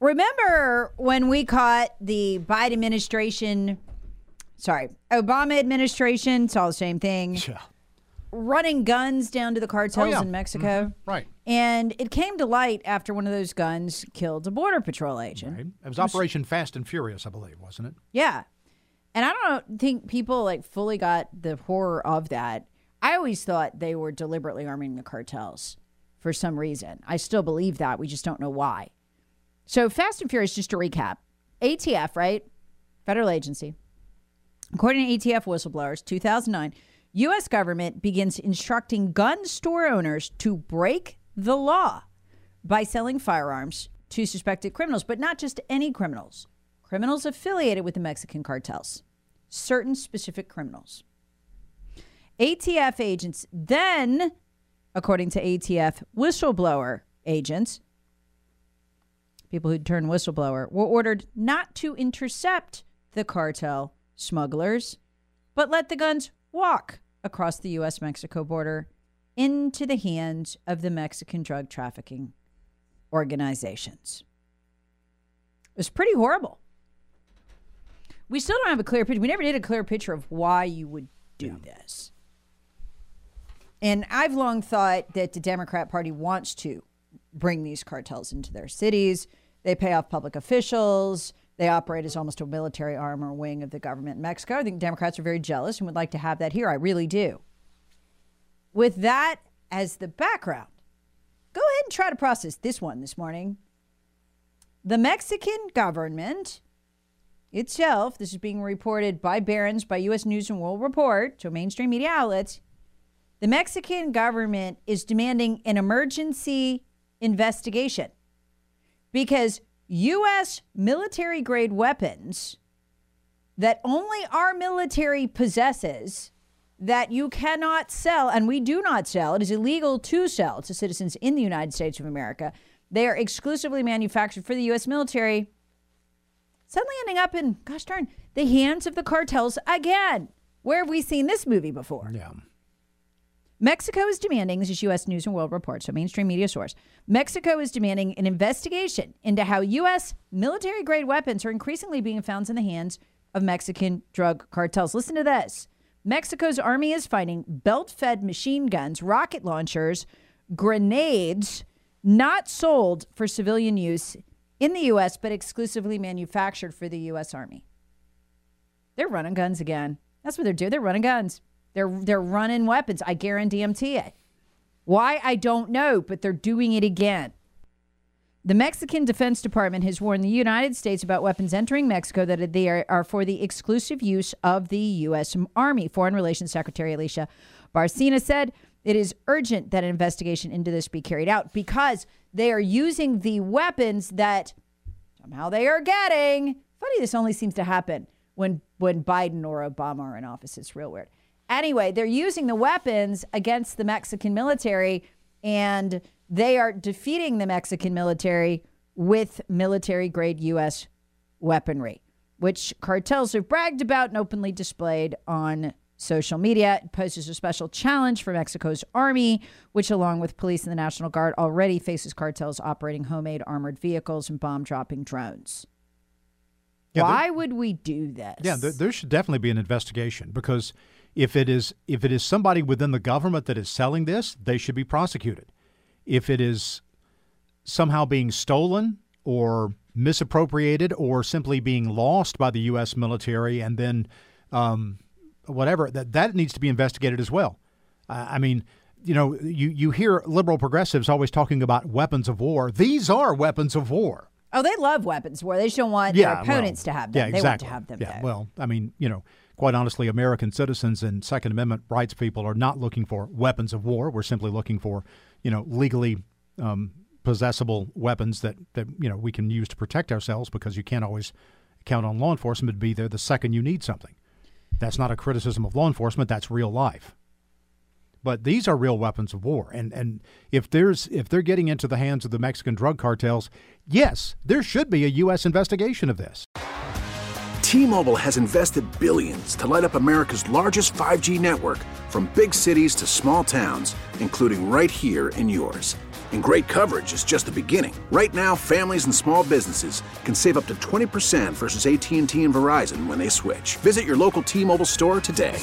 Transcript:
Remember when we caught the Biden administration, sorry, Obama administration, it's all the same thing, Yeah. running guns down to the cartels Oh, yeah. in Mexico? Mm-hmm. Right. And it came to light after one of those guns killed a Border Patrol agent. Right. It was Operation Fast and Furious, I believe, wasn't it? Yeah. And I don't think people like fully got the horror of that. I always thought they were deliberately arming the cartels for some reason. I still believe that. We just don't know why. So, Fast and Furious, just to recap ATF, right? Federal agency. According to ATF whistleblowers, 2009, U.S. government begins instructing gun store owners to break the law by selling firearms to suspected criminals, but not just any criminals, criminals affiliated with the Mexican cartels, certain specific criminals. ATF agents then, according to ATF whistleblower agents, people who turn whistleblower, were ordered not to intercept the cartel smugglers, but let the guns walk across the U.S. Mexico border into the hands of the Mexican drug trafficking organizations. It was pretty horrible. We still don't have a clear picture. We never did a clear picture of why you would do this. And I've long thought that the Democrat Party wants to bring these cartels into their cities. They pay off public officials. They operate as almost a military arm or wing of the government in Mexico. I think Democrats are very jealous and would like to have that here. I really do. With that as the background, go ahead and try to process this one this morning. The Mexican government itself, this is being reported by Barron's, by U.S. News and World Report, so mainstream media outlets. The Mexican government is demanding an emergency investigation because U.S. military grade weapons that only our military possesses that you cannot sell, and we do not sell, it is illegal to sell to citizens in the United States of America. They are exclusively manufactured for the U.S. military, suddenly ending up in, gosh darn, the hands of the cartels again. Where have we seen this movie before? Yeah. Mexico is demanding, this is U.S. News and World Report, so mainstream media source. Mexico is demanding an investigation into how U.S. military grade weapons are increasingly being found in the hands of Mexican drug cartels. Listen to this Mexico's army is finding belt fed machine guns, rocket launchers, grenades not sold for civilian use in the U.S., but exclusively manufactured for the U.S. Army. They're running guns again. That's what they're doing. They're running guns. They're they're running weapons. I guarantee it. Why I don't know, but they're doing it again. The Mexican Defense Department has warned the United States about weapons entering Mexico that they are, are for the exclusive use of the U.S. Army. Foreign Relations Secretary Alicia Bárcena said it is urgent that an investigation into this be carried out because they are using the weapons that somehow they are getting. Funny, this only seems to happen when when Biden or Obama are in office. It's real weird. Anyway, they're using the weapons against the Mexican military and they are defeating the Mexican military with military grade U.S. weaponry, which cartels have bragged about and openly displayed on social media. It poses a special challenge for Mexico's army, which, along with police and the National Guard, already faces cartels operating homemade armored vehicles and bomb dropping drones. Yeah, Why would we do this? Yeah, there, there should definitely be an investigation because if it is if it is somebody within the government that is selling this, they should be prosecuted. If it is somehow being stolen or misappropriated or simply being lost by the U.S. military and then um, whatever that that needs to be investigated as well. I mean, you know, you you hear liberal progressives always talking about weapons of war. These are weapons of war. Oh, they love weapons war. They just don't want Yeah, their opponents well, to have them. Yeah, they exactly. want to have them. Yeah, though. well, I mean, you know, quite honestly, American citizens and Second Amendment rights people are not looking for weapons of war. We're simply looking for, you know, legally um, possessable weapons that that you know we can use to protect ourselves because you can't always count on law enforcement to be there the second you need something. That's not a criticism of law enforcement. That's real life. But these are real weapons of war, and and if there's if they're getting into the hands of the Mexican drug cartels, yes, there should be a U.S. investigation of this. T-Mobile has invested billions to light up America's largest 5G network from big cities to small towns, including right here in yours. And great coverage is just the beginning. Right now, families and small businesses can save up to 20% versus AT&T and Verizon when they switch. Visit your local T-Mobile store today.